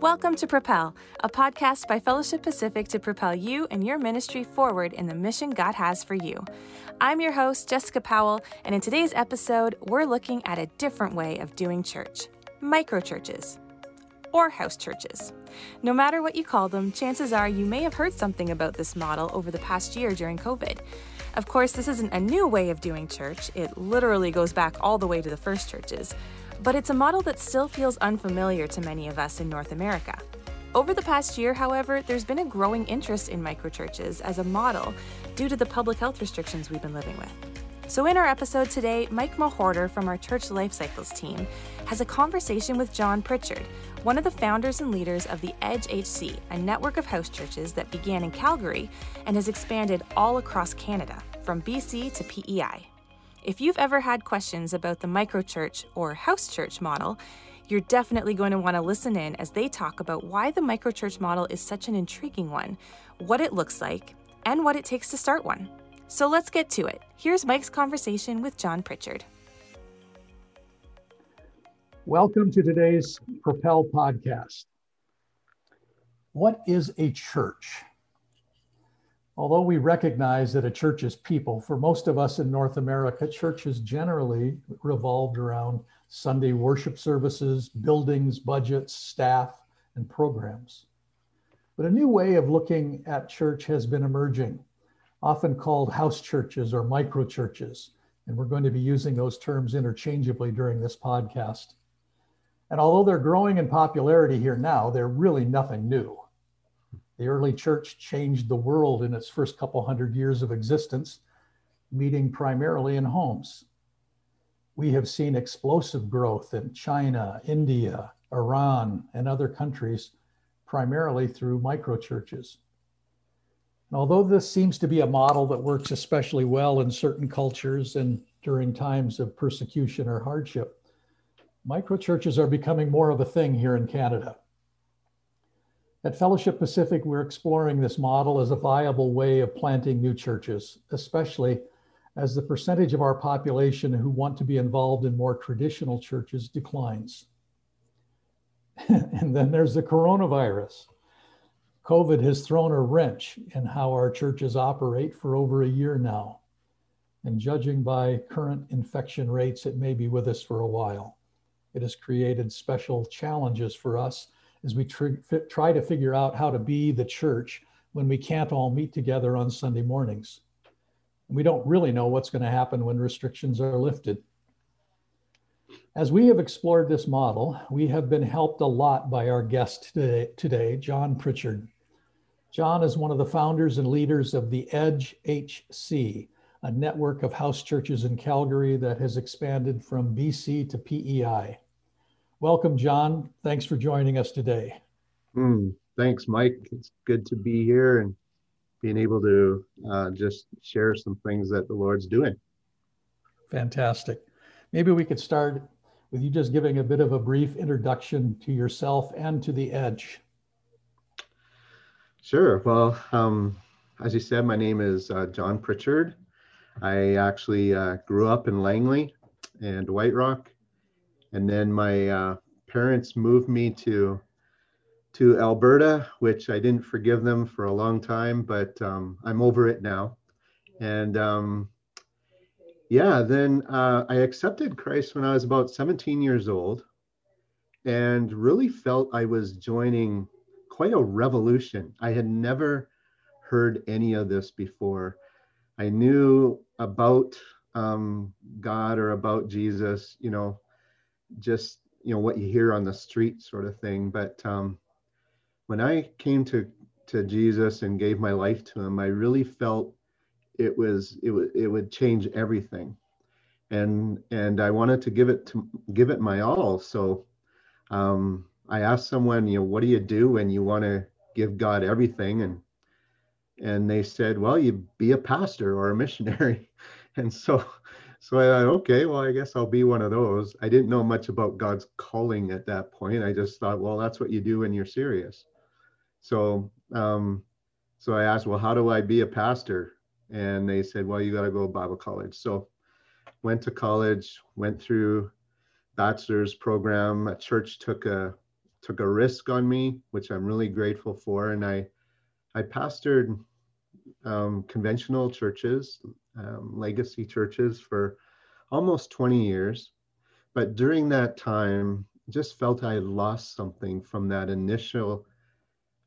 Welcome to Propel, a podcast by Fellowship Pacific to propel you and your ministry forward in the mission God has for you. I'm your host, Jessica Powell, and in today's episode, we're looking at a different way of doing church micro churches or house churches. No matter what you call them, chances are you may have heard something about this model over the past year during COVID. Of course, this isn't a new way of doing church, it literally goes back all the way to the first churches but it's a model that still feels unfamiliar to many of us in North America. Over the past year, however, there's been a growing interest in microchurches as a model due to the public health restrictions we've been living with. So, in our episode today, Mike Mahorter from our Church Life Cycles team has a conversation with John Pritchard, one of the founders and leaders of the Edge HC, a network of house churches that began in Calgary and has expanded all across Canada, from BC to PEI. If you've ever had questions about the microchurch or house church model, you're definitely going to want to listen in as they talk about why the microchurch model is such an intriguing one, what it looks like, and what it takes to start one. So let's get to it. Here's Mike's conversation with John Pritchard. Welcome to today's Propel podcast. What is a church? Although we recognize that a church is people, for most of us in North America, churches generally revolved around Sunday worship services, buildings, budgets, staff, and programs. But a new way of looking at church has been emerging, often called house churches or micro churches. And we're going to be using those terms interchangeably during this podcast. And although they're growing in popularity here now, they're really nothing new. The early church changed the world in its first couple hundred years of existence, meeting primarily in homes. We have seen explosive growth in China, India, Iran, and other countries, primarily through microchurches. And although this seems to be a model that works especially well in certain cultures and during times of persecution or hardship, microchurches are becoming more of a thing here in Canada. At Fellowship Pacific, we're exploring this model as a viable way of planting new churches, especially as the percentage of our population who want to be involved in more traditional churches declines. and then there's the coronavirus. COVID has thrown a wrench in how our churches operate for over a year now. And judging by current infection rates, it may be with us for a while. It has created special challenges for us as we tr- try to figure out how to be the church when we can't all meet together on Sunday mornings. We don't really know what's going to happen when restrictions are lifted. As we have explored this model, we have been helped a lot by our guest today, today, John Pritchard. John is one of the founders and leaders of the Edge HC, a network of house churches in Calgary that has expanded from BC to PEI. Welcome, John. Thanks for joining us today. Mm, thanks, Mike. It's good to be here and being able to uh, just share some things that the Lord's doing. Fantastic. Maybe we could start with you just giving a bit of a brief introduction to yourself and to the Edge. Sure. Well, um, as you said, my name is uh, John Pritchard. I actually uh, grew up in Langley and White Rock and then my uh, parents moved me to to Alberta, which I didn't forgive them for a long time, but um, I'm over it now. And um, yeah, then uh, I accepted Christ when I was about 17 years old, and really felt I was joining quite a revolution. I had never heard any of this before. I knew about um, God or about Jesus, you know, just you know what you hear on the street sort of thing. But um, when i came to to jesus and gave my life to him i really felt it was it would it would change everything. And and i wanted to give it to give it my all. So um, i asked someone you know what do you do when you want to give god everything? And and they said well you be a pastor or a missionary. And so so I thought, okay, well, I guess I'll be one of those. I didn't know much about God's calling at that point. I just thought, well, that's what you do when you're serious. So, um, so I asked, well, how do I be a pastor? And they said, well, you got to go to Bible college. So, went to college, went through bachelor's program. A church took a took a risk on me, which I'm really grateful for. And I, I pastored um, conventional churches, um, legacy churches for almost 20 years. But during that time, just felt I had lost something from that initial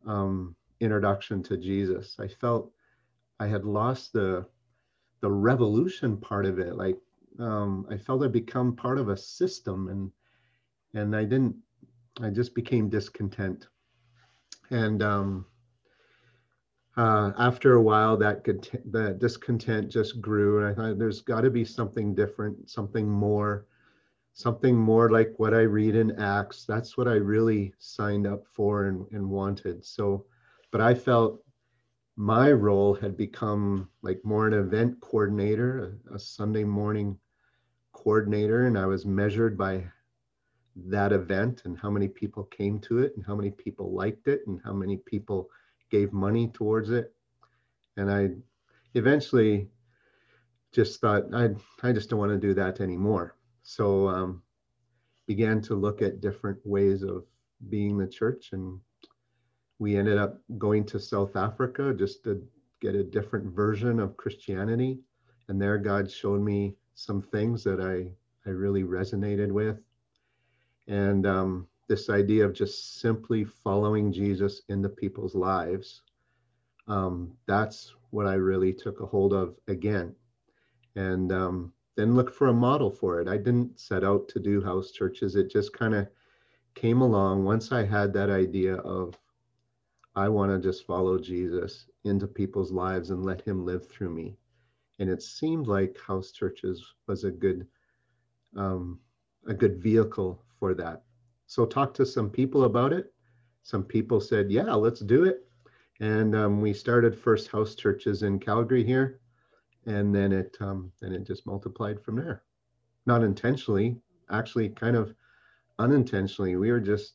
um, introduction to Jesus. I felt I had lost the the revolution part of it. Like um, I felt I'd become part of a system, and and I didn't. I just became discontent, and um, uh, after a while, that that discontent just grew, and I thought there's got to be something different, something more, something more like what I read in Acts. That's what I really signed up for and, and wanted. So, but I felt my role had become like more an event coordinator, a, a Sunday morning coordinator, and I was measured by that event and how many people came to it and how many people liked it and how many people gave money towards it. And I eventually just thought I I just don't want to do that anymore. So um, began to look at different ways of being the church, and we ended up going to South Africa just to get a different version of Christianity. And there, God showed me some things that I I really resonated with, and um, this idea of just simply following Jesus into people's lives, um, that's what I really took a hold of again. And um, then look for a model for it. I didn't set out to do house churches, it just kind of came along once I had that idea of, I want to just follow Jesus into people's lives and let him live through me. And it seemed like house churches was a good um, a good vehicle for that. So talk to some people about it. Some people said, yeah, let's do it. And um, we started first house churches in Calgary here. And then it, um, then it just multiplied from there. Not intentionally, actually kind of unintentionally. We were just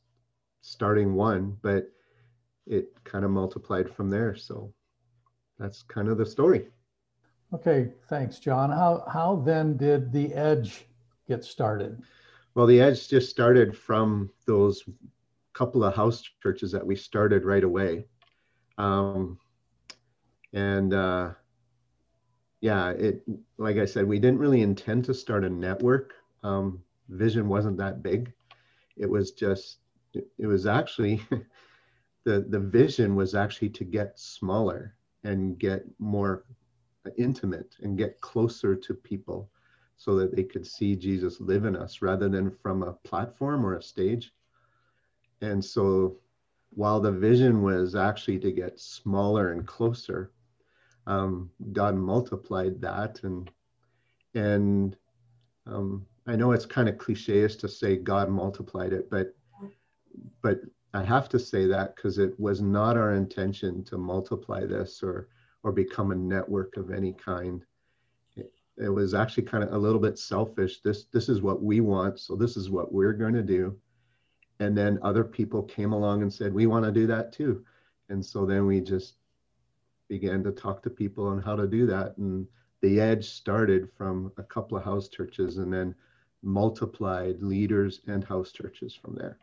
starting one, but it kind of multiplied from there. So that's kind of the story. Okay, thanks, John. How how then did the Edge get started? Well, the Edge just started from those couple of house churches that we started right away. Um, and uh, yeah, it like I said, we didn't really intend to start a network. Um, vision wasn't that big. It was just, it, it was actually, the the vision was actually to get smaller and get more intimate and get closer to people so that they could see Jesus live in us rather than from a platform or a stage. And so while the vision was actually to get smaller and closer, um, God multiplied that. And, and um, I know it's kind of cliche to say God multiplied it, but, but I have to say that because it was not our intention to multiply this or, or become a network of any kind it was actually kind of a little bit selfish. This this is what we want so this is what we're going to do. And then other people came along and said we want to do that too. And so then we just began to talk to people on how to do that and the edge started from a couple of house churches and then multiplied leaders and house churches from there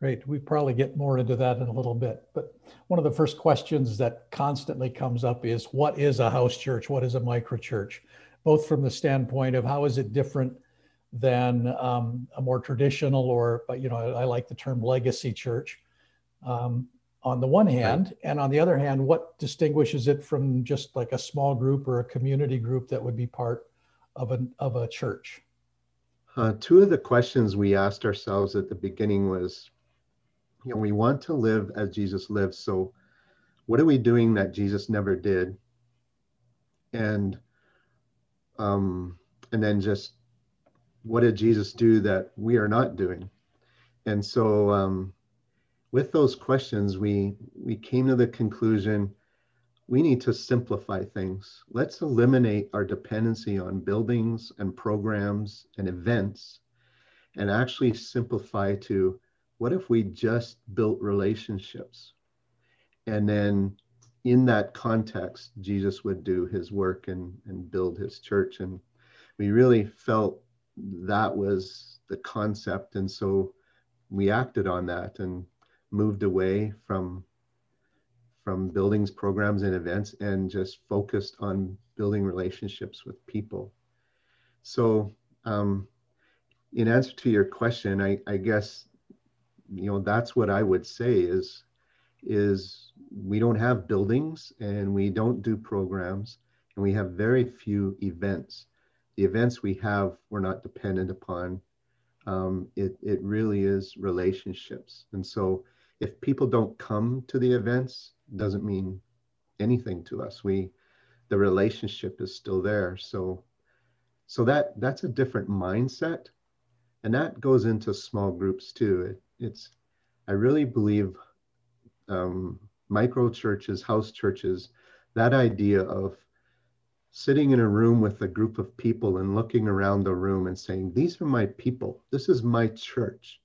Great. We probably get more into that in a little bit. But one of the first questions that constantly comes up is what is a house church? What is a micro church? Both from the standpoint of how is it different than um, a more traditional or, but you know, I, I like the term legacy church um, on the one hand. Right. And on the other hand, what distinguishes it from just like a small group or a community group that would be part of, an, of a church? Uh, two of the questions we asked ourselves at the beginning was you know, we want to live as Jesus lived. So, what are we doing that Jesus never did? And, um, and then just what did Jesus do that we are not doing? And so, um, with those questions, we we came to the conclusion we need to simplify things. Let's eliminate our dependency on buildings and programs and events, and actually simplify to what if we just built relationships? And then in that context jesus would do his work and, and build his church. And we really felt that was the concept. And so we acted on that and moved away from from buildings, programs, and events, and just focused on building relationships with people. So, um, in answer to your question, I, I guess you know that's what I would say is is we don't have buildings and we don't do programs and we have very few events. The events we have, we're not dependent upon. Um, it, it really is relationships. And so if people don't come to the events, doesn't mean anything to us. We, the relationship is still there. So, so that that's a different mindset, and that goes into small groups too. It, it's, I really believe, um, micro churches, house churches, that idea of sitting in a room with a group of people and looking around the room and saying, These are my people. This is my church.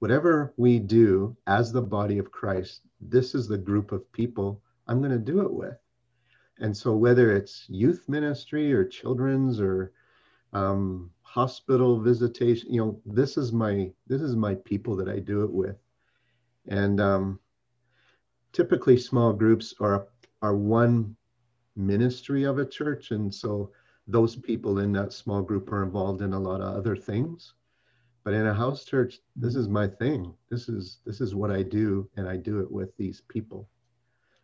Whatever we do as the body of Christ, this is the group of people I'm going to do it with. And so, whether it's youth ministry or children's or um, hospital visitation, you know, this is my this is my people that I do it with. And um, typically, small groups are are one ministry of a church. And so those people in that small group are involved in a lot of other things. But in a house church, this is my thing. This is this is what I do, and I do it with these people.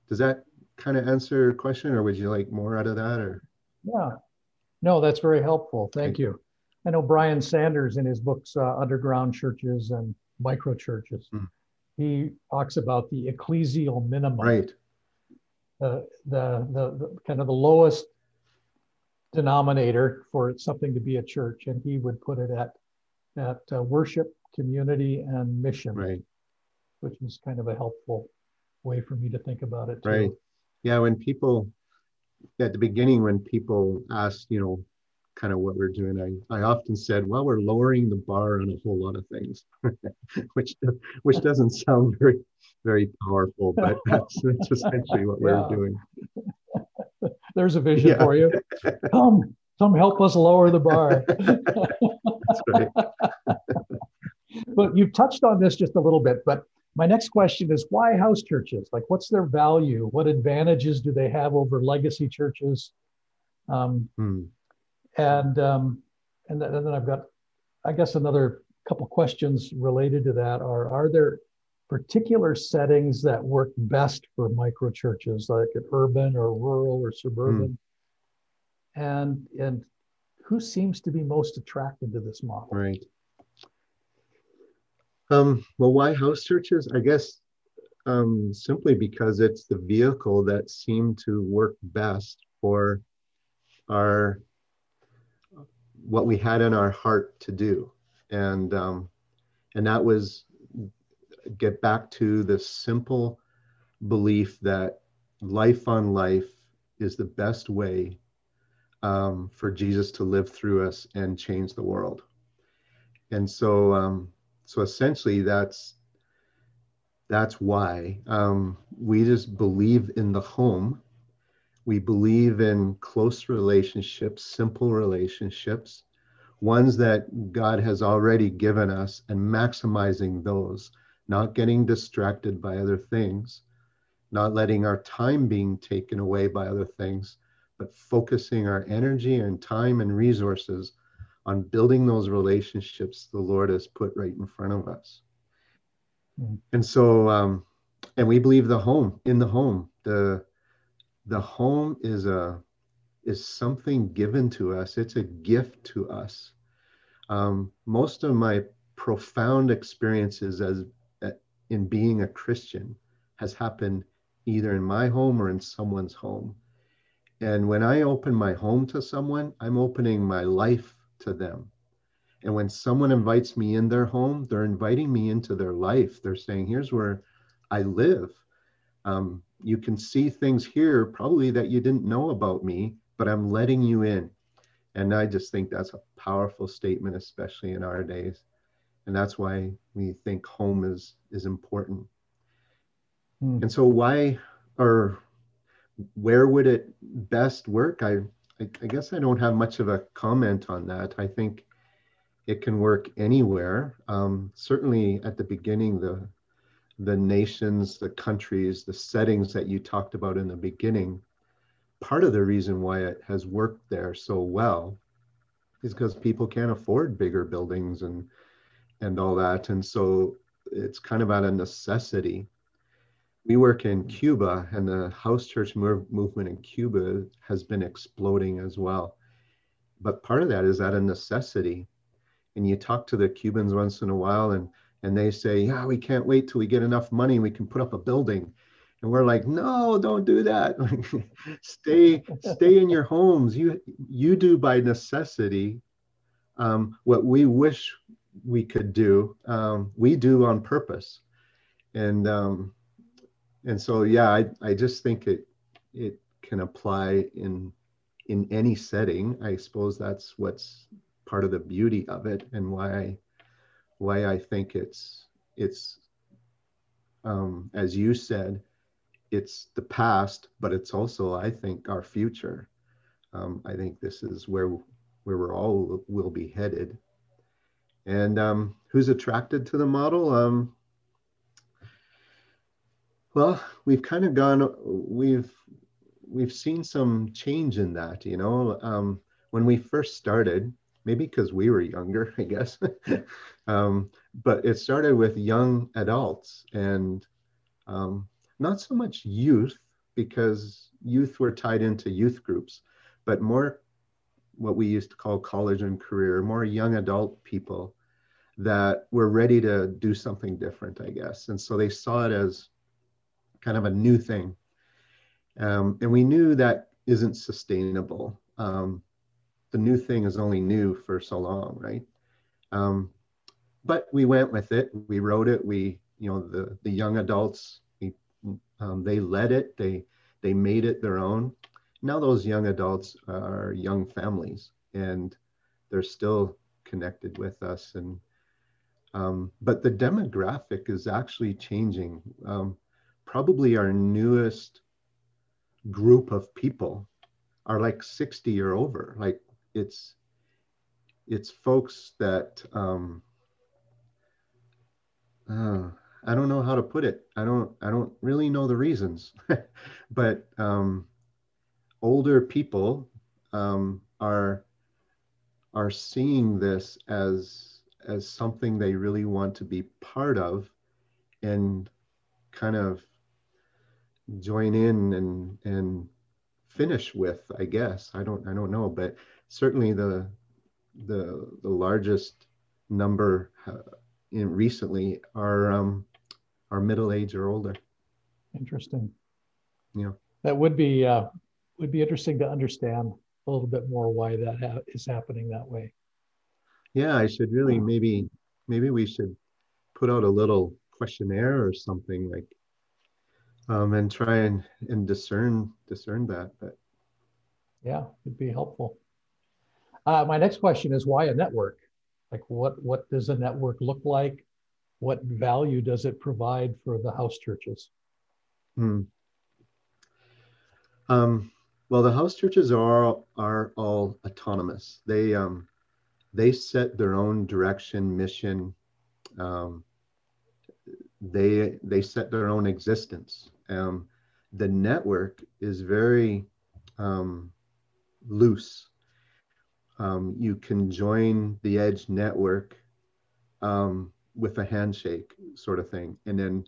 Does that kind of answer your question, or would you like more out of that? Or yeah, no, that's very helpful. Thank, Thank you. I know Brian Sanders in his books uh, Underground Churches and Micro Churches. Mm. He talks about the ecclesial minimum. Right the, the, the, kind of the lowest denominator for something to be a church. And he would put it at, at uh, worship, community, and mission. Right. Which is kind of a helpful way for me to think about it. Too. Right. Yeah. When people, at the beginning, when people ask, you know, kind of what we're doing. I, I often said, well, we're lowering the bar on a whole lot of things, which which doesn't sound very very powerful, but that's, that's essentially what we're doing. There's a vision yeah. for you. Come, come help us lower the bar. that's right. but you've touched on this just a little bit, but my next question is why house churches? Like, what's their value? What advantages do they have over legacy churches? Um, hmm and um, and, then, and then I've got, I guess, another couple questions related to that are: Are there particular settings that work best for micro churches, like an urban or rural or suburban? Mm. And and who seems to be most attracted to this model? Right. Um, well, why house churches? I guess um, simply because it's the vehicle that seemed to work best for our what we had in our heart to do. And um, and that was get back to the simple belief that life on life is the best way um, for jesus to live through us and change the world. And so um, so essentially that's that's why um, we just believe in the home we believe in close relationships, simple relationships, ones that God has already given us, and maximizing those, not getting distracted by other things, not letting our time being taken away by other things, but focusing our energy and time and resources on building those relationships the Lord has put right in front of us. Mm. And so, um, and we believe the home, in the home, the the home is a is something given to us. It's a gift to us. Um, most of my profound experiences as uh, in being a christian has happened either in my home or in someone's home. And when i open my home to someone i'm opening my life to them. And when someone invites me in their home they're inviting me into their life. They're saying here's where i live um, you can see things here probably that you didn't know about me, but I'm letting you in. And I just think that's a powerful statement, especially in our days. And that's why we think home is is important. Hmm. And so why or where would it best work? I, I I guess I don't have much of a comment on that. I think it can work anywhere. Um, certainly at the beginning, the the nations, the countries, the settings that you talked about in the beginning, part of the reason why it has worked there so well is because people can't afford bigger buildings and and all that. And so it's kind of out of necessity. We work in Cuba, and the house church move, movement in Cuba has been exploding as well. But part of that is out of necessity. And you talk to the Cubans once in a while, and and they say, "Yeah, we can't wait till we get enough money, and we can put up a building." And we're like, "No, don't do that. stay, stay in your homes. You you do by necessity um, what we wish we could do, um, we do on purpose. And um, and so yeah, I, I just think it it can apply in in any setting. I suppose that's what's part of the beauty of it and why I why I think it's it's um, as you said, it's the past, but it's also I think our future. Um, I think this is where where we're all will be headed. And um, who's attracted to the model? Um, well, we've kind of gone, we've we've seen some change in that. You know, um, when we first started, maybe because we were younger, I guess. um, but it started with young adults and um, not so much youth, because youth were tied into youth groups, but more what we used to call college and career, more young adult people that were ready to do something different, I guess. And so they saw it as kind of a new thing. Um, and we knew that isn't sustainable. Um, the new thing is only new for so long, right? Um, but we went with it. We rode it. We, you know, the the young adults, we, um, they led it. They they made it their own now those young adults are young families and they're still connected with us and um, but the demographic is actually changing um, probably our newest group of people are like 60 or over like it's it's folks that um, uh, i don't know how to put it. I don't i don't really know the reasons but um, older people um, are are seeing this as as something they really want to be part of and kind of join in and and finish with i guess. I don't i don't know but certainly the the the largest number uh, in recently are um are middle age or older interesting yeah that would be uh, would be interesting to understand a little bit more why that ha- is happening that way. Yeah, I should really maybe maybe we should put out a little questionnaire or something like um, and try and, and discern discern that. But yeah, it'd be helpful. Uh, my next question is why a network? Like what what does a network look like? What value does it provide for the house churches? Hmm. Um, well, the house churches are are all autonomous. They um, they set their own direction, mission. Um, they they set their own existence. Um, the network is very um, loose. Um, you can join the Edge network um, with a handshake, sort of thing, and then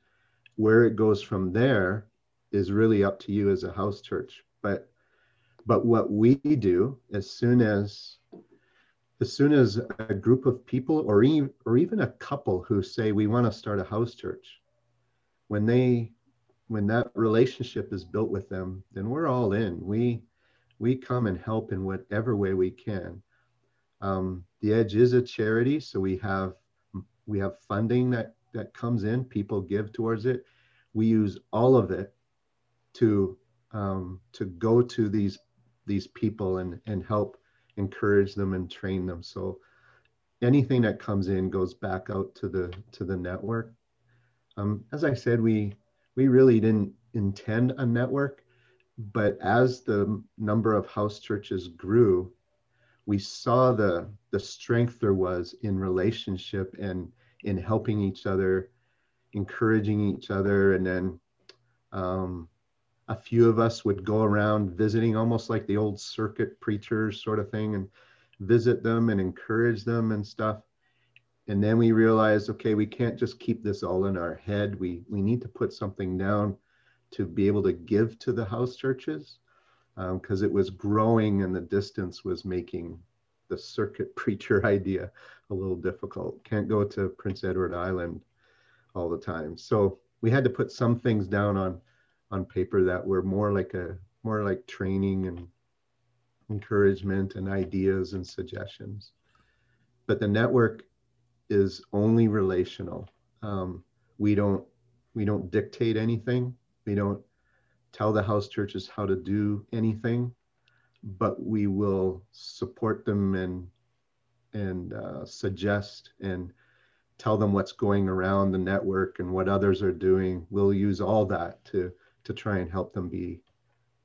where it goes from there is really up to you as a house church. But but what we do as soon as as soon as a group of people or even, or even a couple who say we want to start a house church, when they when that relationship is built with them, then we're all in. We we come and help in whatever way we can. Um, the Edge is a charity, so we have we have funding that that comes in. People give towards it. We use all of it to um, to go to these these people and and help encourage them and train them so anything that comes in goes back out to the to the network um, as i said we we really didn't intend a network but as the number of house churches grew we saw the the strength there was in relationship and in helping each other encouraging each other. And then um, a few of us would go around visiting almost like the old circuit preachers sort of thing and visit them and encourage them and stuff. And then we realized okay we can't just keep this all in our head. We we need to put something down to be able to give to the house churches because um, it was growing and the distance was making the circuit preacher idea a little difficult. Can't go to prince edward island all the time. So we had to put some things down on on paper that were more like a more like training and encouragement and ideas and suggestions. But the network is only relational. Um, we don't we don't dictate anything we don't tell the house churches how to do anything but we will support them and and uh, suggest and tell them what's going around the network and what others are doing we'll use all that to to try and help them be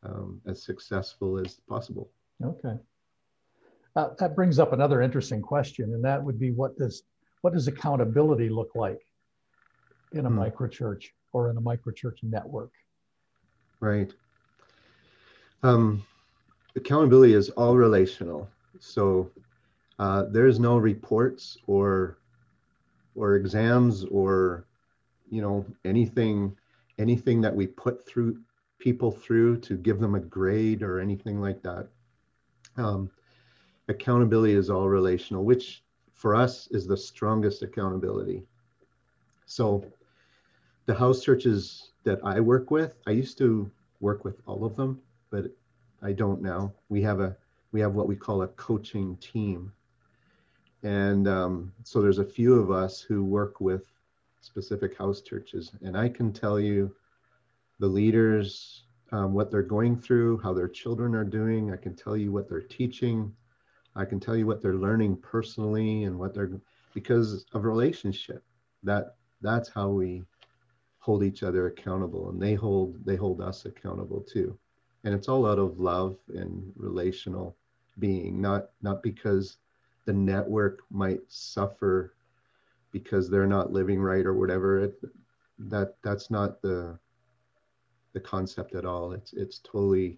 um, as successful as possible. Okay. Uh, that brings up another interesting question, and that would be what does what does accountability look like in a hmm. microchurch or in a microchurch network? Right. Um, accountability is all relational. So uh, there's no reports or or exams or you know anything anything that we put through people through to give them a grade or anything like that. Um, accountability is all relational, which for us is the strongest accountability. So the house churches that I work with, I used to work with all of them, but I don't now. We have a we have what we call a coaching team, and um, so there's a few of us who work with specific house churches. And I can tell you the leaders, um, what they're going through, how their children are doing. I can tell you what they're teaching. I can tell you what they're learning personally and what they're because of relationship. That that's how we hold each other accountable and they hold they hold us accountable too. And it's all out of love and relational being, not not because the network might suffer because they're not living right or whatever. It, that that's not the the concept at all. It's it's totally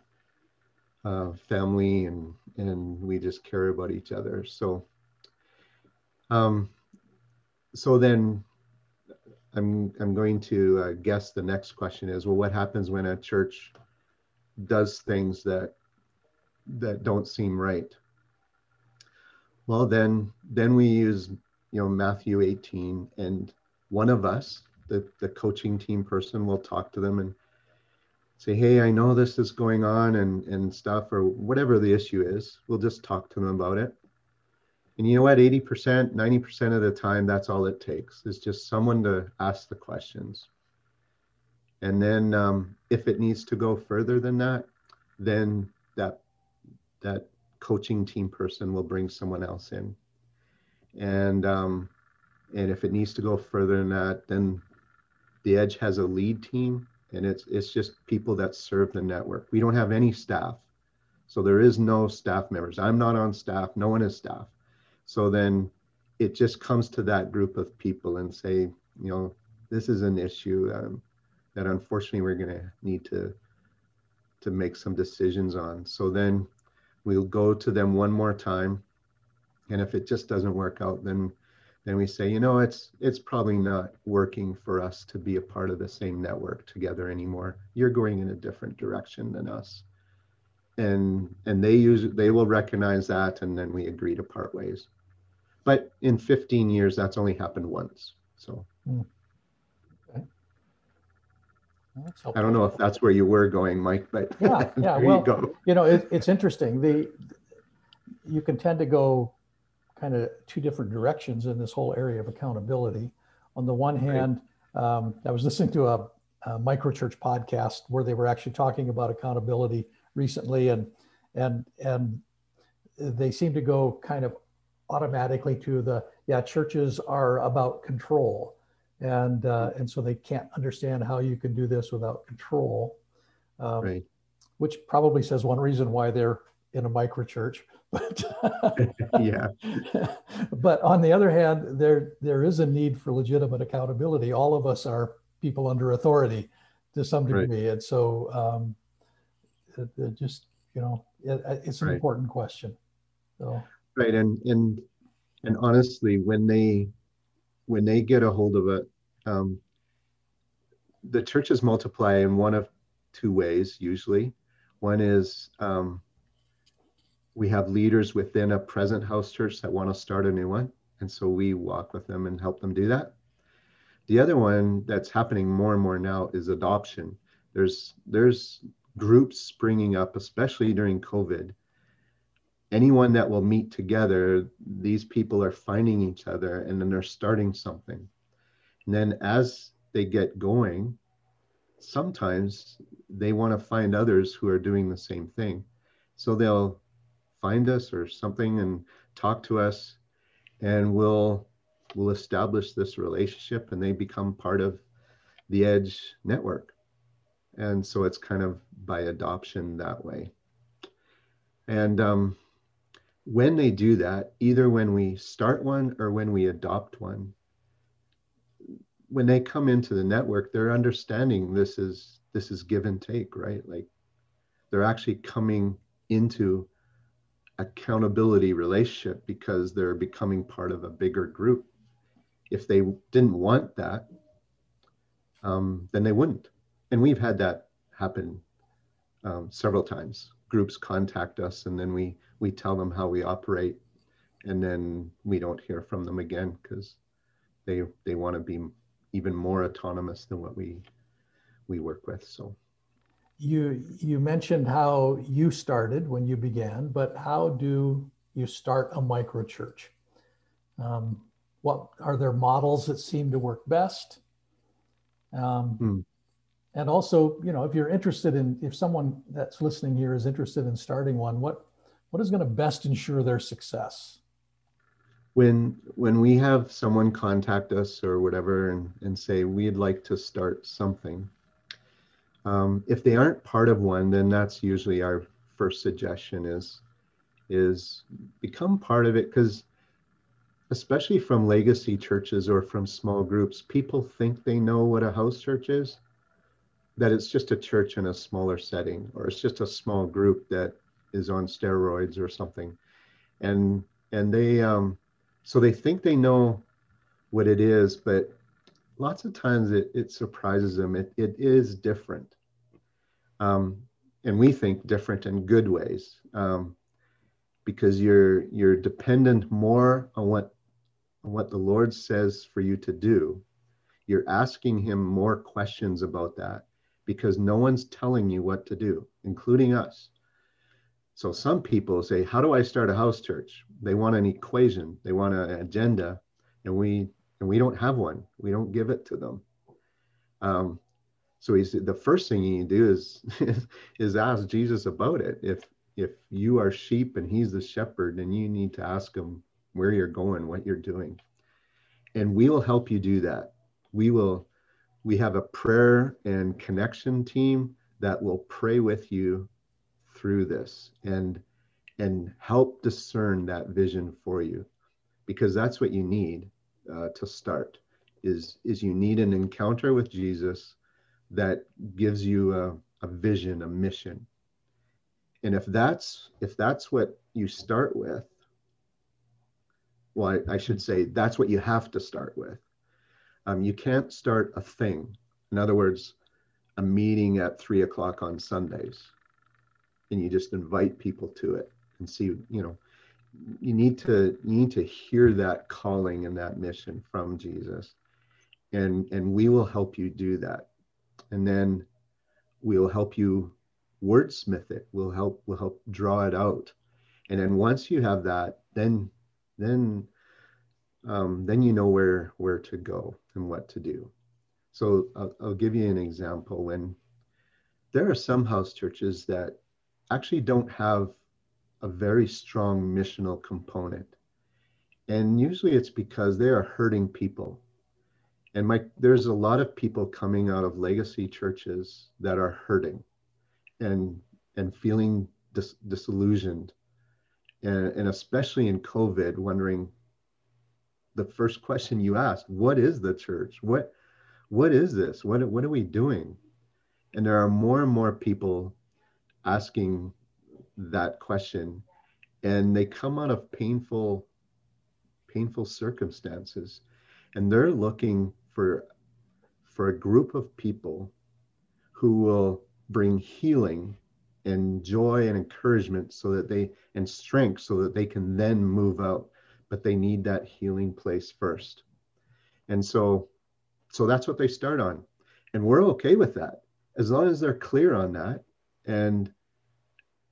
uh, family and and we just care about each other. So um so then i'm i'm going to uh, guess the next question is well what happens when a church does things that that don't seem right? Well then then we use you know Matthew 18 and one of us the, the coaching team person will talk to them and say hey I know this is going on and and stuff or whatever the issue is we'll just talk to them about it and you know what 80% 90% of the time that's all it takes is just someone to ask the questions and then um, if it needs to go further than that then that that coaching team person will bring someone else in and um, and if it needs to go further than that, then the Edge has a lead team, and it's it's just people that serve the network. We don't have any staff, so there is no staff members. I'm not on staff. No one is staff. So then it just comes to that group of people and say, you know, this is an issue um, that unfortunately we're going to need to to make some decisions on. So then we'll go to them one more time. And if it just doesn't work out then then we say you know it's it's probably not working for us to be a part of the same network together anymore. You're going in a different direction than us. And and they use they will recognize that and then we agree to part ways but in 15 years that's only happened once so mm. okay. well, i don't know if that's where you were going mike but yeah yeah well you, you know it, it's interesting the you can tend to go kind of two different directions in this whole area of accountability. On the one hand, um, I was listening to a, a microchurch podcast where they were actually talking about accountability recently, and and and they seem to go kind of automatically to the yeah churches are about control and uh, and so they can't understand how you can do this without control um, right. which probably says one reason why they're in a microchurch. But yeah. but on the other hand, there there is a need for legitimate accountability. All of us are people under authority to some degree, right. and so um, it, it just you know it, it's an right. important question. So right, and and and honestly, when they when they get a hold of it, um, the churches multiply in one of two ways usually. One is um, we have leaders within a present house church that want to start a new one. And so we walk with them and help them do that. The other one that's happening more and more now is adoption. There's there's groups springing up, especially during COVID. Anyone that will meet together, these people are finding each other and then they're starting something. And then as they get going, sometimes they want to find others who are doing the same thing. So they'll find us or something and talk to us and we'll we'll establish this relationship and they become part of the edge network and so it's kind of by adoption that way and um, when they do that either when we start one or when we adopt one when they come into the network they're understanding this is this is give and take right like they're actually coming into accountability relationship because they're becoming part of a bigger group. If they didn't want that, um, then they wouldn't. And we've had that happen um, several times. Groups contact us, and then we we tell them how we operate, and then we don't hear from them again because they they want to be even more autonomous than what we we work with. So you you mentioned how you started when you began, but how do you start a micro church? Um, what are there models that seem to work best? Um, hmm. And also, you know, if you're interested in, if someone that's listening here is interested in starting one, what what is going to best ensure their success? When when we have someone contact us or whatever and, and say we'd like to start something, um, if they aren't part of one, then that's usually our first suggestion is is become part of it because especially from legacy churches or from small groups, people think they know what a house church is, that it's just a church in a smaller setting, or it's just a small group that is on steroids or something. And and they um so they think they know what it is, but lots of times it, it surprises them. It, it is different. Um, and we think different in good ways um, because you're, you're dependent more on what, what the Lord says for you to do. You're asking him more questions about that because no one's telling you what to do, including us. So some people say, How do I start a house church? They want an equation, they want an agenda, and we and we don't have one. We don't give it to them. Um, so he said the first thing you do is is ask Jesus about it. If if you are sheep and he's the shepherd, then you need to ask him where you're going, what you're doing. And we will help you do that. We will we have a prayer and connection team that will pray with you through this and and help discern that vision for you. Because that's what you need uh, to start is is you need an encounter with jesus that gives you a, a vision a mission. And if that's if that's what you start with well I, I should say that's what you have to start with. Um, you can't start a thing. In other words a meeting at three o'clock on sundays and you just invite people to it and see you know you need to you need to hear that calling and that mission from Jesus. And and we will help you do that. And then we'll help you wordsmith it. We'll help we'll help draw it out. And then once you have that then then um, then you know where where to go and what to do. So I'll, I'll give you an example. When there are some house churches that actually don't have a very strong missional component. And usually it's because they are hurting people. And Mike, there's a lot of people coming out of legacy churches that are hurting and and feeling dis- disillusioned, and, and especially in COVID, wondering the first question you asked, what is the church? What what is this? What what are we doing? And there are more and more people asking that question, and they come out of painful painful circumstances, and they're looking for for a group of people who will bring healing and joy and encouragement so that they and strength so that they can then move out but they need that healing place first. And so so that's what they start on. And we're okay with that as long as they're clear on that. And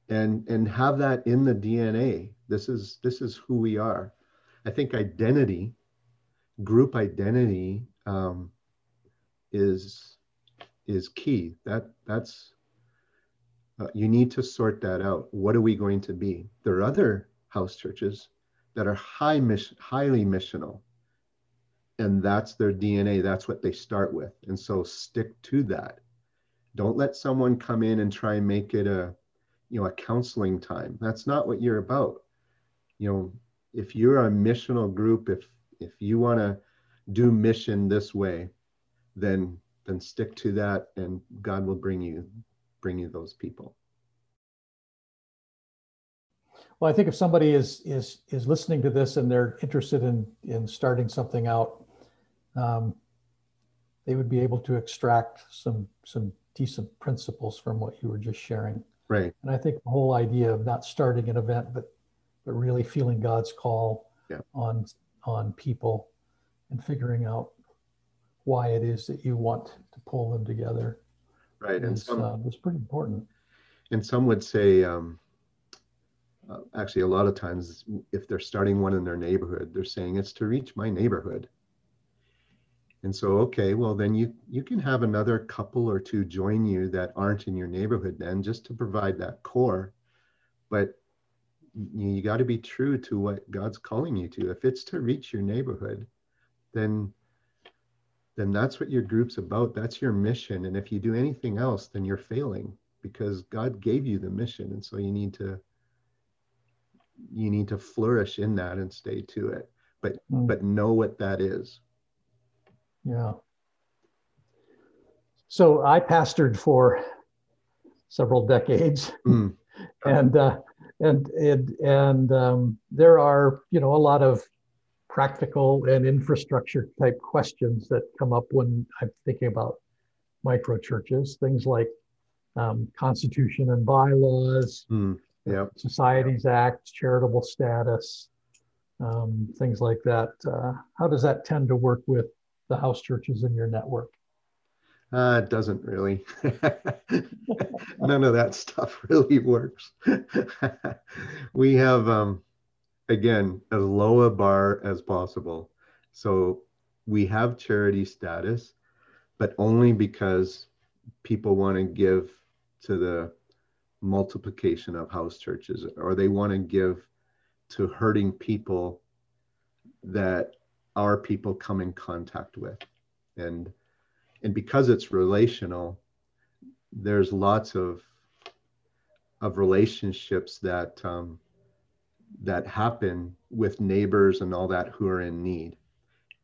and and have that in the dna this is this is who we are i think identity group identity um, is is key that that's uh, you need to sort that out what are we going to be there are other house churches that are high mission, highly missional. And that's their DNA. That's what they start with. And so stick to that. Don't let someone come in and try and make it a, you know, a counseling time. That's not what you're about. You know, if you're a missional group, if if you want to do mission this way, then then stick to that and God will bring you bring you those people. Well, I think if somebody is is is listening to this and they're interested in in starting something out, um, they would be able to extract some some decent principles from what you were just sharing. Right. And I think the whole idea of not starting an event, but but really feeling God's call yeah. on on people and figuring out why it is that you want to pull them together. Right. And is, some, uh, is pretty important. And some would say, um, uh, actually a lot of times if they're starting one in their neighborhood they're saying it's to reach my neighborhood and so okay well then you you can have another couple or two join you that aren't in your neighborhood then just to provide that core. But you, you got to be true to what god's calling you to. If it's to reach your neighborhood then then that's what your group's about. That's your mission. And if you do anything else then you're failing because god gave you the mission. And so you need to you need to flourish in that and stay to it. But mm. but know what that is yeah so i pastored for several decades mm. and uh, and and and um, there are you know a lot of practical and infrastructure type questions that come up when i'm thinking about micro churches things like um, constitution and bylaws mm yeah. Societies Act, charitable status, um, things like that. Uh, how does that tend to work with the house churches in your network? Uh, it doesn't really. None of that stuff really works. we have, um, again, as low a bar as possible. So we have charity status, but only because people want to give to the multiplication of house churches or they want to give to hurting people that our people come in contact with. And and because it's relational there's lots of of relationships that um, that happen with neighbors and all that who are in need.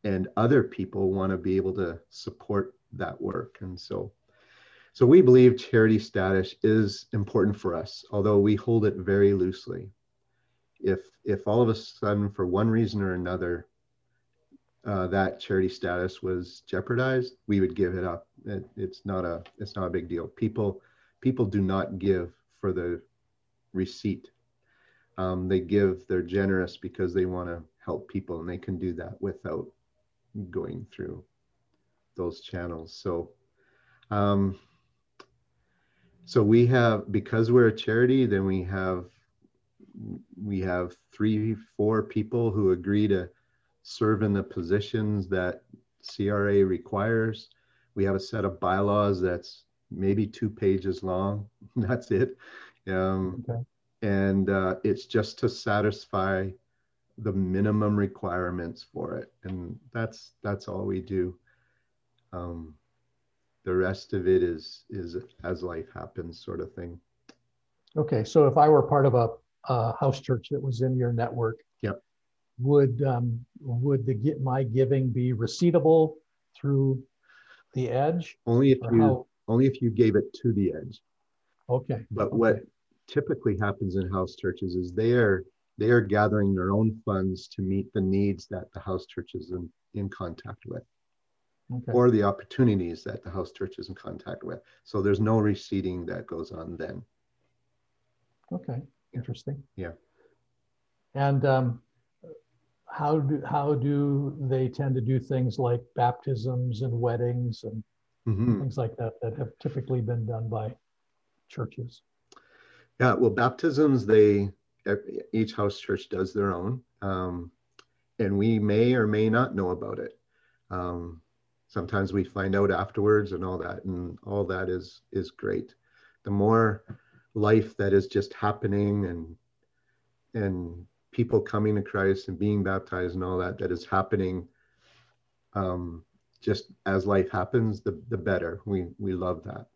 And other people want to be able to support that work. And so so we believe charity status is important for us, although we hold it very loosely. If if all of a sudden, for one reason or another, uh, that charity status was jeopardized, we would give it up. It, it's not a it's not a big deal. People people do not give for the receipt. Um, they give. They're generous because they want to help people, and they can do that without going through those channels. So. Um, so we have because we're a charity then we have we have three four people who agree to serve in the positions that cra requires. We have a set of bylaws that's maybe two pages long. That's it. Um, okay. and uh, it's just to satisfy the minimum requirements for it. And that's that's all we do. Um, the rest of it is is as life happens sort of thing. Okay, so if I were part of a, a house church that was in your network. Would um, would the get my giving be receivable through the Edge? Only if you how? only if you gave it to the edge. Okay, But what typically happens in house churches is they are they are gathering their own funds to meet the needs that the house church is in, in contact with okay, or the opportunities that the house church is in contact with. So there's no receipting that goes on then. okay, interesting. Yeah. And um, how do how do they tend to do things like baptisms and weddings and Mhm. things like that that have typically been done by churches? Yeah, well, baptisms, they each house church does their own, um, and we may or may not know about it. Um, sometimes we find out afterwards, and all that, and all that is is great. The more life that is just happening, and and people coming to Christ and being baptized, and all that that is happening, um, just as life happens, the the better. We we love that.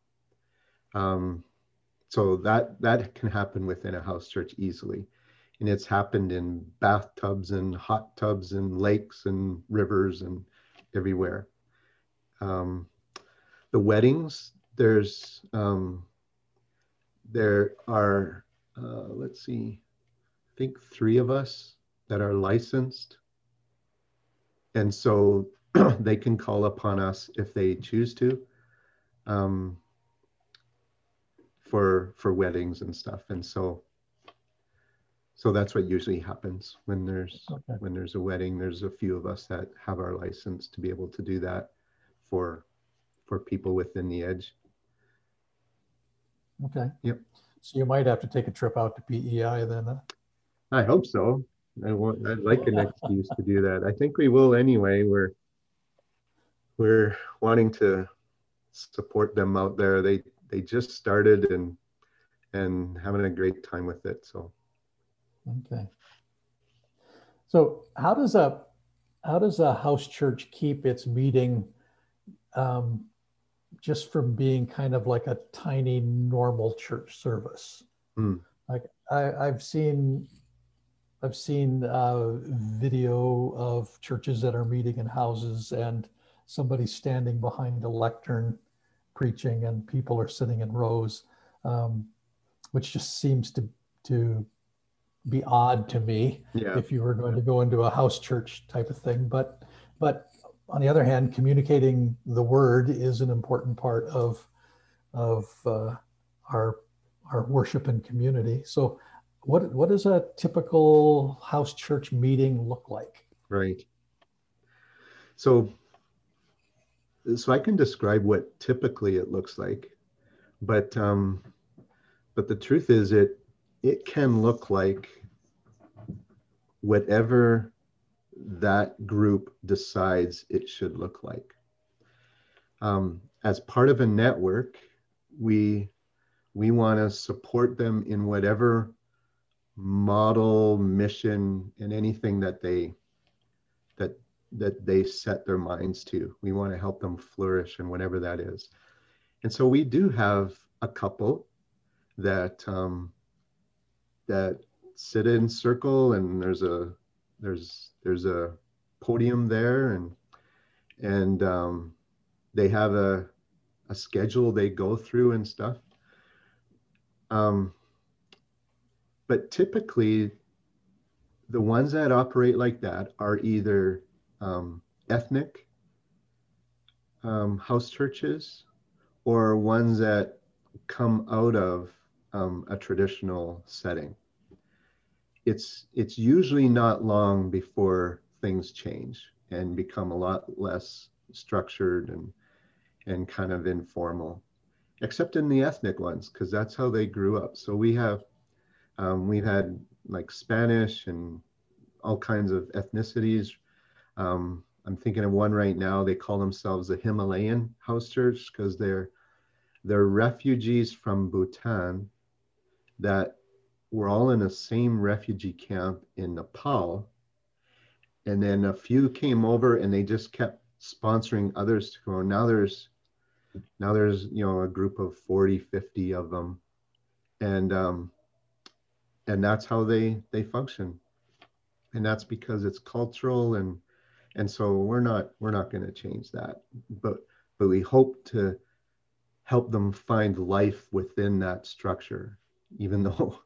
Um, so that that can happen within a house church easily and it's happened in bathtubs and hot tubs and lakes and rivers and everywhere um, the weddings there's um, there are uh, let's see think three of us that are licensed and so they can call upon us if they choose to um, for for weddings and stuff and so so that's what usually happens when there's Okay. when there's a wedding there's a few of us that have our license to be able to do that for for people within the edge Okay. Yep. So you might have to take a trip out to PEI then. huh? I hope so i want i'd like an excuse to do that i think we will anyway we're we're wanting to support them out there they they just started and and having a great time with it so Okay. So how does a how does a house church keep its meeting um, just from being kind of like a tiny normal church service? Hmm. Like I, I've seen I've seen uh, video of churches that are meeting in houses and somebody standing behind a lectern preaching and people are sitting in rows, um, which just seems to to be odd to me yeah if you were going to go into a house church type of thing. But but on the other hand, communicating the word is an important part of of uh, our our worship and community. So what what does a typical house church meeting look like? Right. So, so I can describe what typically it looks like, but um, but the truth is, it it can look like whatever that group decides it should look like. Um, as part of a network, we we want to support them in whatever model, mission, and anything that they that that they set their minds to. We want to help them flourish and whatever that is. And so we do have a couple that um, that sit in circle, and there's a there's there's a podium there, and and um, they have a a schedule they go through and stuff. Um, but typically, the ones that operate like that are either um, ethnic um, house churches or ones that come out of um, a traditional setting. It's it's usually not long before things change and become a lot less structured and and kind of informal, except in the ethnic ones because that's how they grew up. So we have um, we've had like Spanish and all kinds of ethnicities. Um, I'm thinking of one right now. They call themselves the Himalayan House Church because they're they're refugees from Bhutan that were all in the same refugee camp in Nepal. And then a few came over and they just kept sponsoring others to go. Now there's now there's you know a group of 40, 50 of them and um, and that's how they they function, and that's because it's cultural and and so we're not we're not going to change that, but but we hope to help them find life within that structure, even though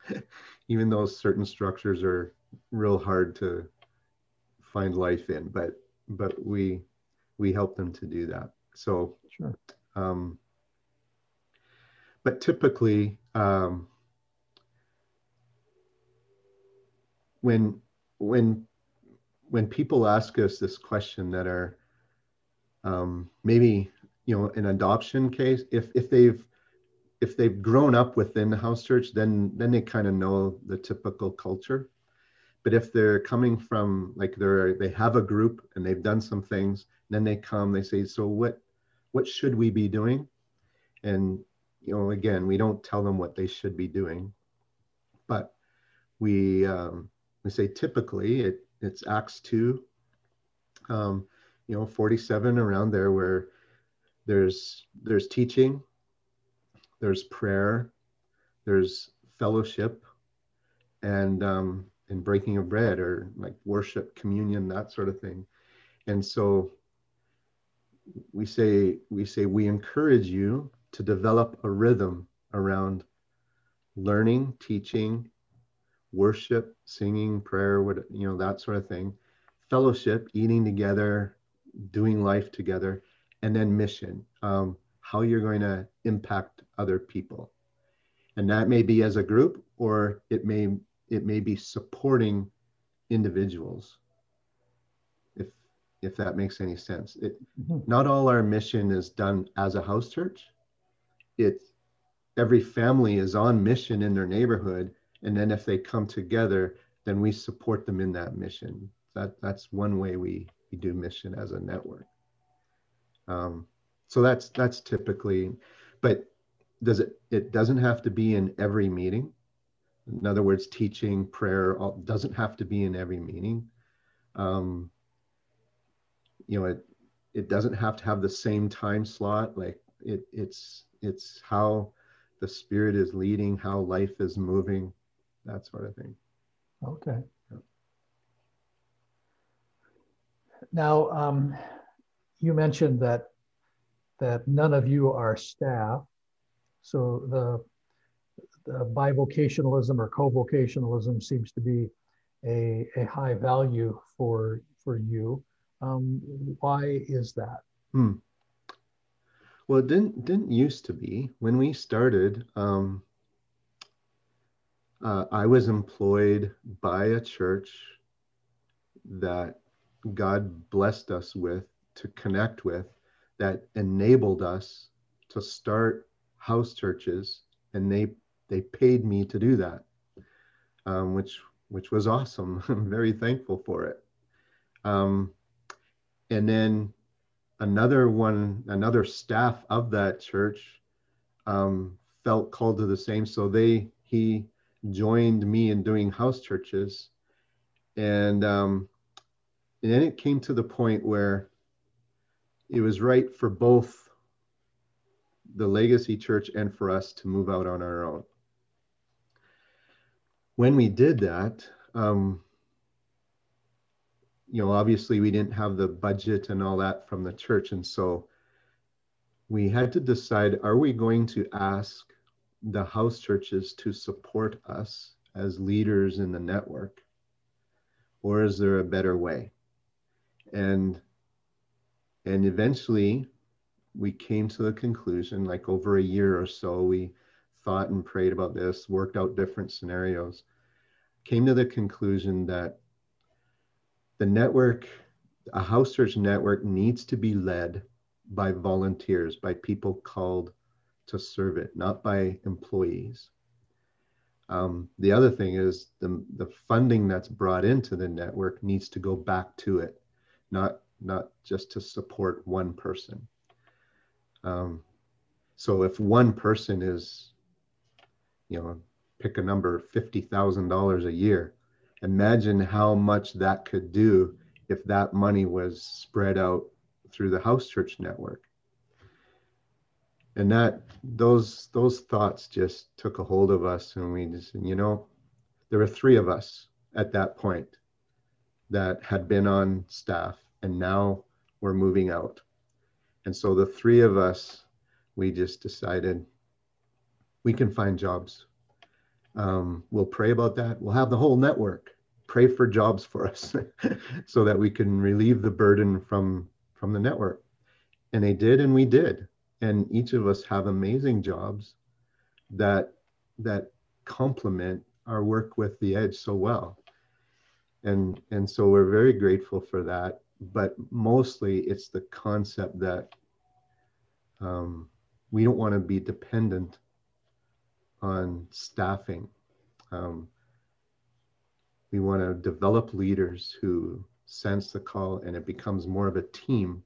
even though certain structures are real hard to find life in, but but we we help them to do that. So sure. Um, but typically, um, when when when people ask us this question that are um, maybe you know an adoption case, if if they've if they've grown up within the house church, then then they kind of know the typical culture. But if they're coming from like they're they have a group and they've done some things, then they come, they say, so what what should we be doing? And you know, again, we don't tell them what they should be doing, but we um, we say typically it it's Acts two, um, you know, forty seven around there where there's there's teaching, there's prayer, there's fellowship, and um, and breaking of bread or like worship, communion, that sort of thing. And so we say we say we encourage you to develop a rhythm around learning, teaching, worship, singing, prayer, what you know, that sort of thing, fellowship, eating together, doing life together, and then mission, um, how you're going to impact other people. And that may be as a group or it may it may be supporting individuals if if that makes any sense. It, mm-hmm. Not all our mission is done as a house church. It every family is on mission in their neighborhood, and then if they come together, then we support them in that mission. That that's one way we we do mission as a network. Um, so that's that's typically, but does it it doesn't have to be in every meeting. In other words, teaching prayer all, doesn't have to be in every meeting. Um, you know it it doesn't have to have the same time slot like it it's it's how the spirit is leading how life is moving that sort of thing okay yeah. now um, you mentioned that that none of you are staff so the, the bivocationalism or co-vocationalism seems to be a, a high value for for you um, why is that? Hmm. Well, it didn't didn't used to be when we started. Um, uh, I was employed by a church that God blessed us with to connect with, that enabled us to start house churches, and they they paid me to do that, um, which which was awesome. I'm very thankful for it. Um, and then another one, another staff of that church um, felt called to the same. So they, he joined me in doing house churches. And, um, and then it came to the point where it was right for both the legacy church and for us to move out on our own. When we did that, um, you know, obviously we didn't have the budget and all that from the church. And so we had to decide are we going to ask the house churches to support us as leaders in the network? Or is there a better way? And and eventually we came to the conclusion, like over a year or so, we thought and prayed about this, worked out different scenarios, came to the conclusion that the network, a house church network needs to be led by volunteers, by people called to serve it, not by employees. Um, the other thing is the, the funding that's brought into the network needs to go back to it, not, not just to support one person. Um, so if one person is, you know, pick a number, $50,000 a year, imagine how much that could do if that money was spread out through the house church network. And that those those thoughts just took a hold of us and we just you know there were three of us at that point that had been on staff and now we're moving out. And so the three of us we just decided we can find jobs. Um, we'll pray about that. We'll have the whole network pray for jobs for us so that we can relieve the burden from from the network. And they did and we did and each of us have amazing jobs that that complement our work with the edge so well. And and so we're very grateful for that but mostly it's the concept that um, we don't want to be dependent on staffing. Um, we want to develop leaders who sense the call and it becomes more of a team.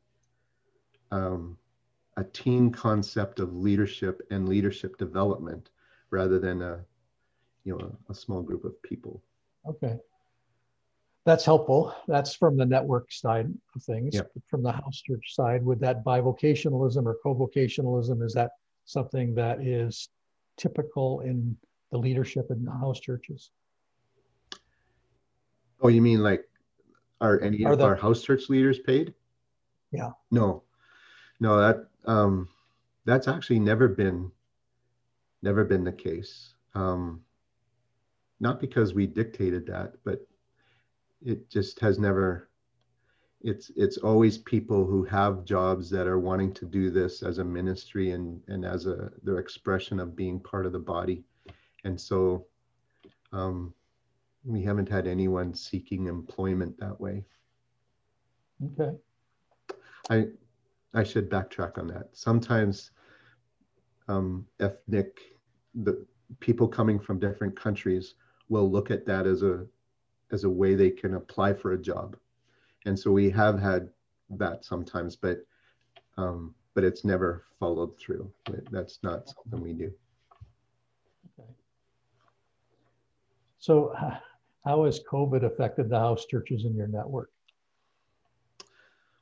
Um, a team concept of leadership and leadership development rather than a you know a, a small group of people. Okay. That's helpful. That's from the network side of things. Yep. from the house church side would that bivocationalism or co-vocationalism is that something that is typical in the leadership in the house churches? Oh you mean like are any Are of the- our house church leaders paid? Yeah. no no that um that's actually never been never been the case. Um not because we dictated that but it just has never it's it's always people who have jobs that are wanting to do this as a ministry and and as a their expression of being part of the body. And so um we haven't had anyone seeking employment that way. Okay. I i should backtrack on that. Sometimes um ethnic the people coming from different countries will look at that as a as a way they can apply for a job. And so we have had that sometimes but um but it's never followed through. That's not something we do. Okay. So how has covid affected the house churches in your network?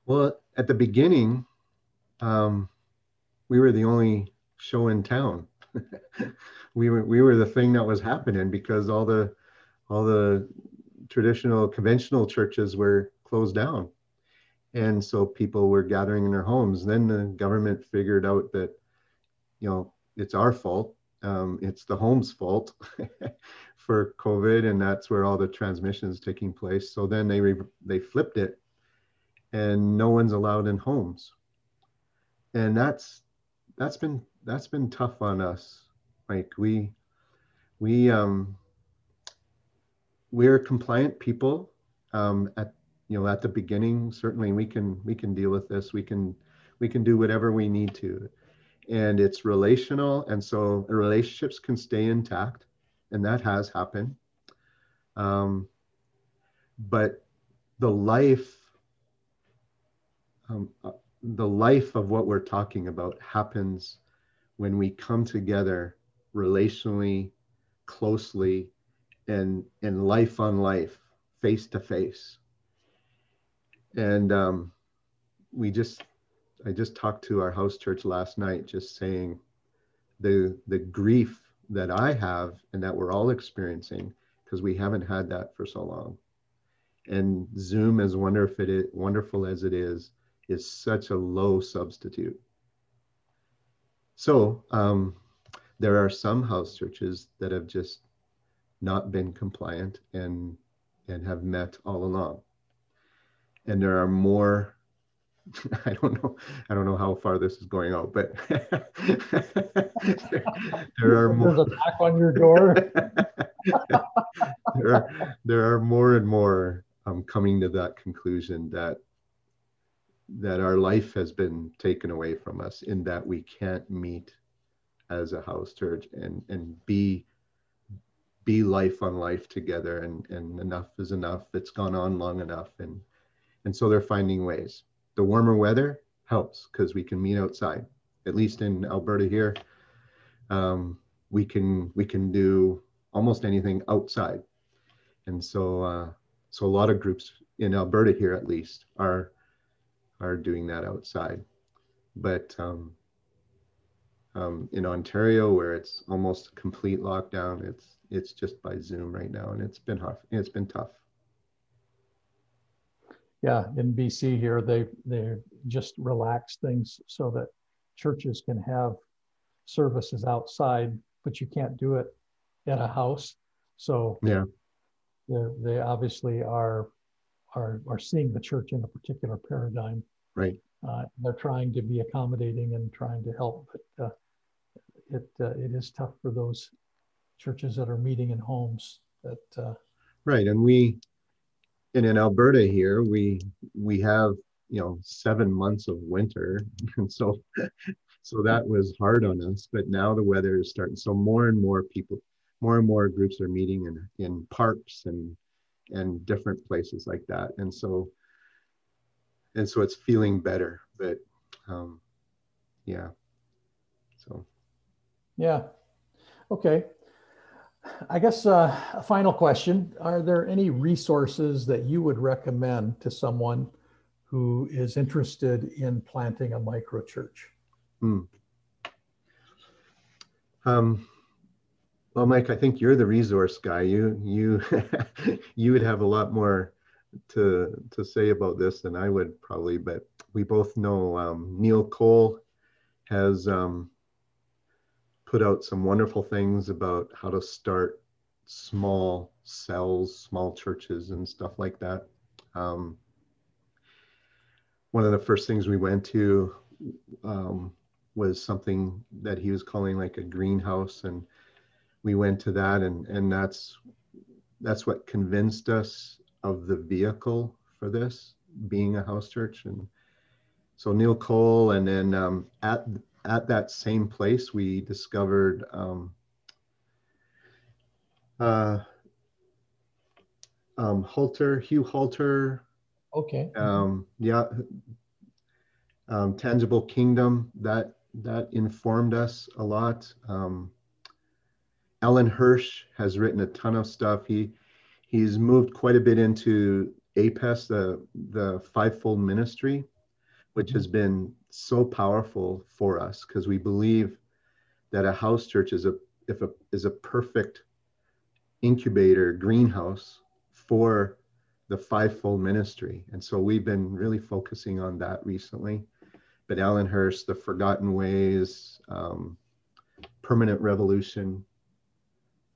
Well, at the beginning, um, we were the only show in town. we were we were the thing that was happening because all the all the traditional conventional churches were closed down, and so people were gathering in their homes. Then the government figured out that, you know, it's our fault. Um, it's the home's fault for COVID, and that's where all the transmission is taking place. So then they re- they flipped it and no one's allowed in homes and that's that's been that's been tough on us. Like we we um we're compliant people um at you know at the beginning certainly we can we can deal with this. We can we can do whatever we need to. And it's relational and so relationships can stay intact and that has happened. Um but the life um, the life of what we're talking about happens when we come together relationally closely and in life on life face to face. And um, we just i just talked to our house church last night just saying the the grief that i have and that we're all experiencing because we haven't had that for so long. And zoom as wonderful it wonderful as it is is such a low substitute. So um, there are some house churches that have just not been compliant and and have met all along. And there are more. I don't know. I don't know how far this is going out, but there are more. there's a knock on your door there are there are more and more um, coming to that conclusion that that our life has been taken away from us in that we can't meet as a house church and and be be life on life together and and enough is enough it's gone on long enough. And and so they're finding ways. The warmer weather helps because we can meet outside. At least in alberta here um, we can we can do almost anything outside. And so uh, so a lot of groups in alberta here at least are are doing that outside but um, um, in Ontario where it's almost complete lockdown. It's it's just by Zoom right now, and it's been tough. It's been tough. Yeah, in BC here, they they just relaxed things so that churches can have services outside, but you can't do it at a house. So yeah, they, they obviously are are are seeing the church in a particular paradigm. Right. Uh, they're trying to be accommodating and trying to help, but uh, it uh, it is tough for those churches that are meeting in homes. That uh, right, and we, and in Alberta here, we we have you know seven months of winter, and so so that was hard on us. But now the weather is starting, so more and more people, more and more groups are meeting in in parks and and different places like that, and so and so it's feeling better. But um, yeah, so yeah, okay. I guess uh, a final question. Are there any resources that you would recommend to someone who is interested in planting a micro church? Hmm. Um, well, Mike, I think you're the resource guy. You you you would have a lot more to to say about this than I would probably. But we both know um, Neil Cole has um, put out some wonderful things about how to start small cells, small churches, and stuff like that. Um, one of the first things we went to um, was something that he was calling like a greenhouse, and we went to that, and and that's that's what convinced us of the vehicle for this being a house church, and so Neil Cole, and then um, at at that same place, we discovered um, uh, um, Halter, Hugh Halter. Okay. Um, yeah. Um, Tangible Kingdom that that informed us a lot. Um, Alan Hirsch has written a ton of stuff. He he's moved quite a bit into APES, the the fivefold ministry, which has been so powerful for us because we believe that a house church is a if a is a perfect incubator greenhouse for the fivefold ministry and so we've been really focusing on that recently but alan hirsch the forgotten ways um, permanent revolution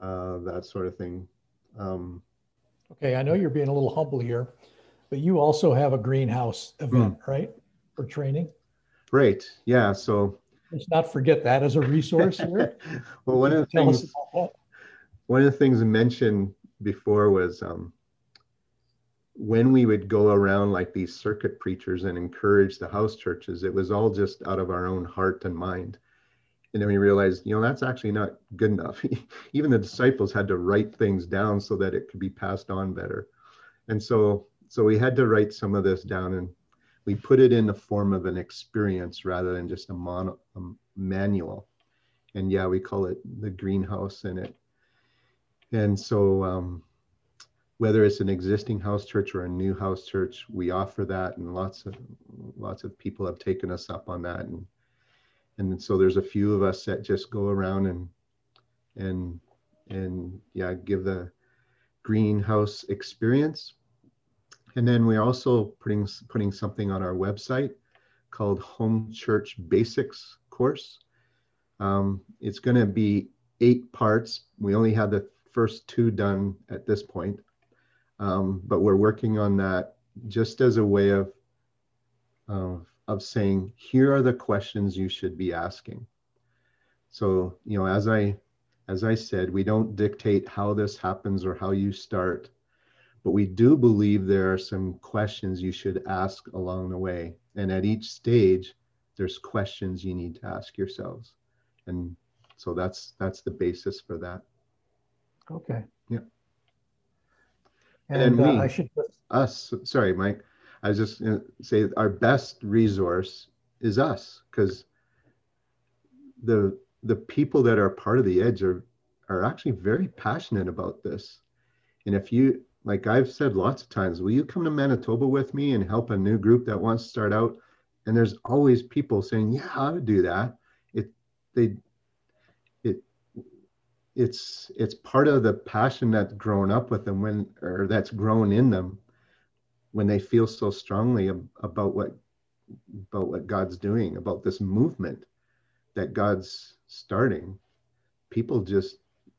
uh, that sort of thing um, okay i know you're being a little humble here but you also have a greenhouse event mm. right for training Great. Yeah. So let's not forget that as a resource. well, one of the things one of the things I mentioned before was um, when we would go around like these circuit preachers and encourage the house churches, it was all just out of our own heart and mind. And then we realized, you know, that's actually not good enough. Even the disciples had to write things down so that it could be passed on better. And so, so we had to write some of this down and we put it in the form of an experience rather than just a, mono, a manual. And yeah, we call it the greenhouse in it. And so, um, whether it's an existing house church or a new house church, we offer that, and lots of lots of people have taken us up on that. And and so there's a few of us that just go around and and and yeah, give the greenhouse experience and then we're also putting, putting something on our website called Home Church Basics course. Um, it's going to be eight parts. We only have the first two done at this point, um, but we're working on that just as a way of, of, of saying, here are the questions you should be asking. So, you know, as I, as I said, we don't dictate how this happens or how you start but we do believe there are some questions you should ask along the way. And at each stage, there's questions you need to ask yourselves. And so that's that's the basis for that. Okay. Yeah. And, and uh, we, I should us, sorry, Mike. I was just going to say our best resource is us because the the people that are part of the edge are are actually very passionate about this. And if you like I've said lots of times, will you come to Manitoba with me and help a new group that wants to start out? And there's always people saying, yeah, I would do that. It, they it it's it's part of the passion that's grown up with them when or that's grown in them when they feel so strongly ab- about what about what God's doing about this movement that God's starting people just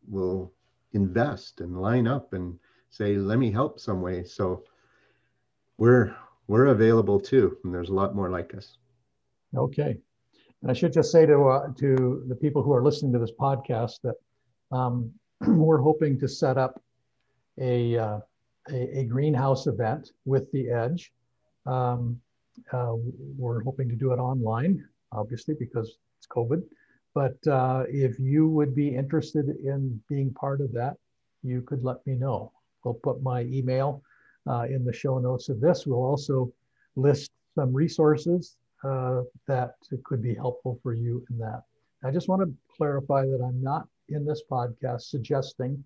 will invest and line up and say let me help some way. So we're we're available too and there's a lot more like us. Okay. And I should just say to uh, to the people who are listening to this podcast that um, we're hoping to set up a, uh, a, a greenhouse event with the Edge. Um, uh, we're hoping to do it online, obviously because it's COVID. But uh, if you would be interested in being part of that, you could let me know. We'll put my email uh, in the show notes of this. We'll also list some resources uh, that could be helpful for you in that. I just want to clarify that I'm not in this podcast suggesting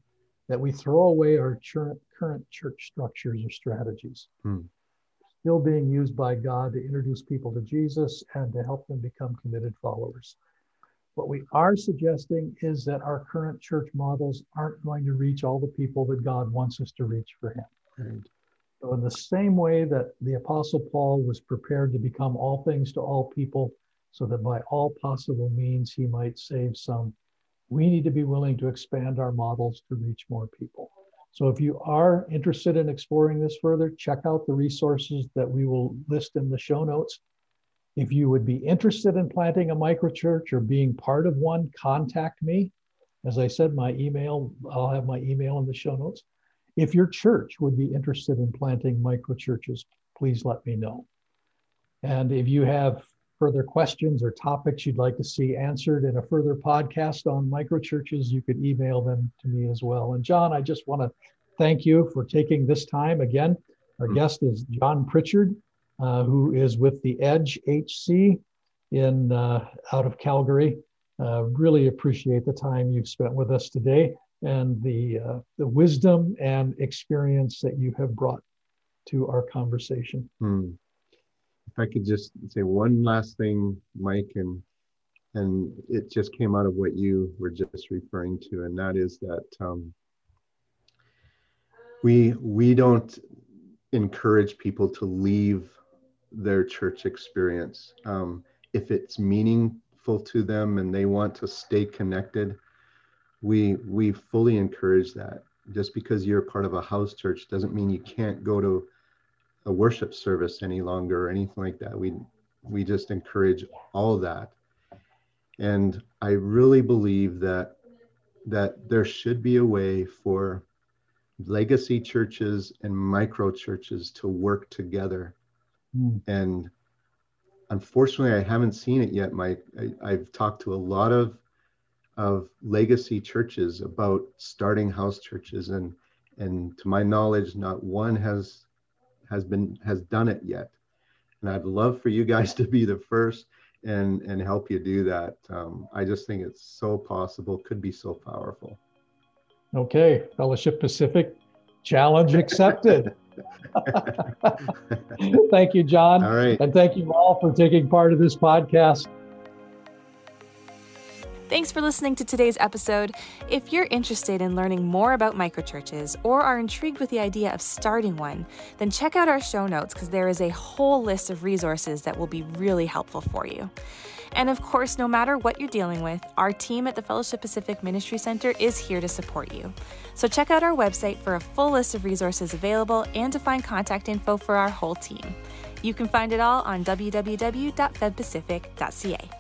that we throw away our current, current church structures or strategies. Hmm. Still being used by God to introduce people to Jesus and to help them become committed followers. What we are suggesting is that our current church models aren't going to reach all the people that God wants us to reach for Him. Right. So, in the same way that the Apostle Paul was prepared to become all things to all people, so that by all possible means he might save some, we need to be willing to expand our models to reach more people. So, if you are interested in exploring this further, check out the resources that we will list in the show notes. If you would be interested in planting a microchurch or being part of one, contact me. As I said, my email, I'll have my email in the show notes. If your church would be interested in planting microchurches, please let me know. And if you have further questions or topics you'd like to see answered in a further podcast on microchurches, you could email them to me as well. And John, I just want to thank you for taking this time. Again, our mm-hmm. guest is John Pritchard, uh, who is with the Edge HC in uh, out of Calgary. Uh, really appreciate the time you've spent with us today and the, uh, the wisdom and experience that you have brought to our conversation. Hmm. If I could just say one last thing, Mike, and and it just came out of what you were just referring to, and that is that um, we we don't encourage people to leave their church experience. Um, if it's meaningful to them and they want to stay connected we we fully encourage that. Just because you're part of a house church doesn't mean you can't go to a worship service any longer or anything like that. We we just encourage all of that. And i really believe that that there should be a way for legacy churches and micro churches to work together. Mm. and unfortunately i haven't seen it yet mike. I, i've talked to a lot of of legacy churches about starting house churches. And and to my knowledge not one has has been has done it yet. And i'd love for you guys to be the first and and help you do that. Um, i just think it's so possible could be so powerful. Okay fellowship pacific challenge accepted. Thank you john. All right. And thank you all for taking part of this podcast Thanks for listening to today's episode. If you're interested in learning more about microchurches or are intrigued with the idea of starting one, then check out our show notes because there is a whole list of resources that will be really helpful for you. And of course, no matter what you're dealing with, our team at the Fellowship Pacific Ministry Center is here to support you. So check out our website for a full list of resources available and to find contact info for our whole team. You can find it all on www.fedpacific.ca.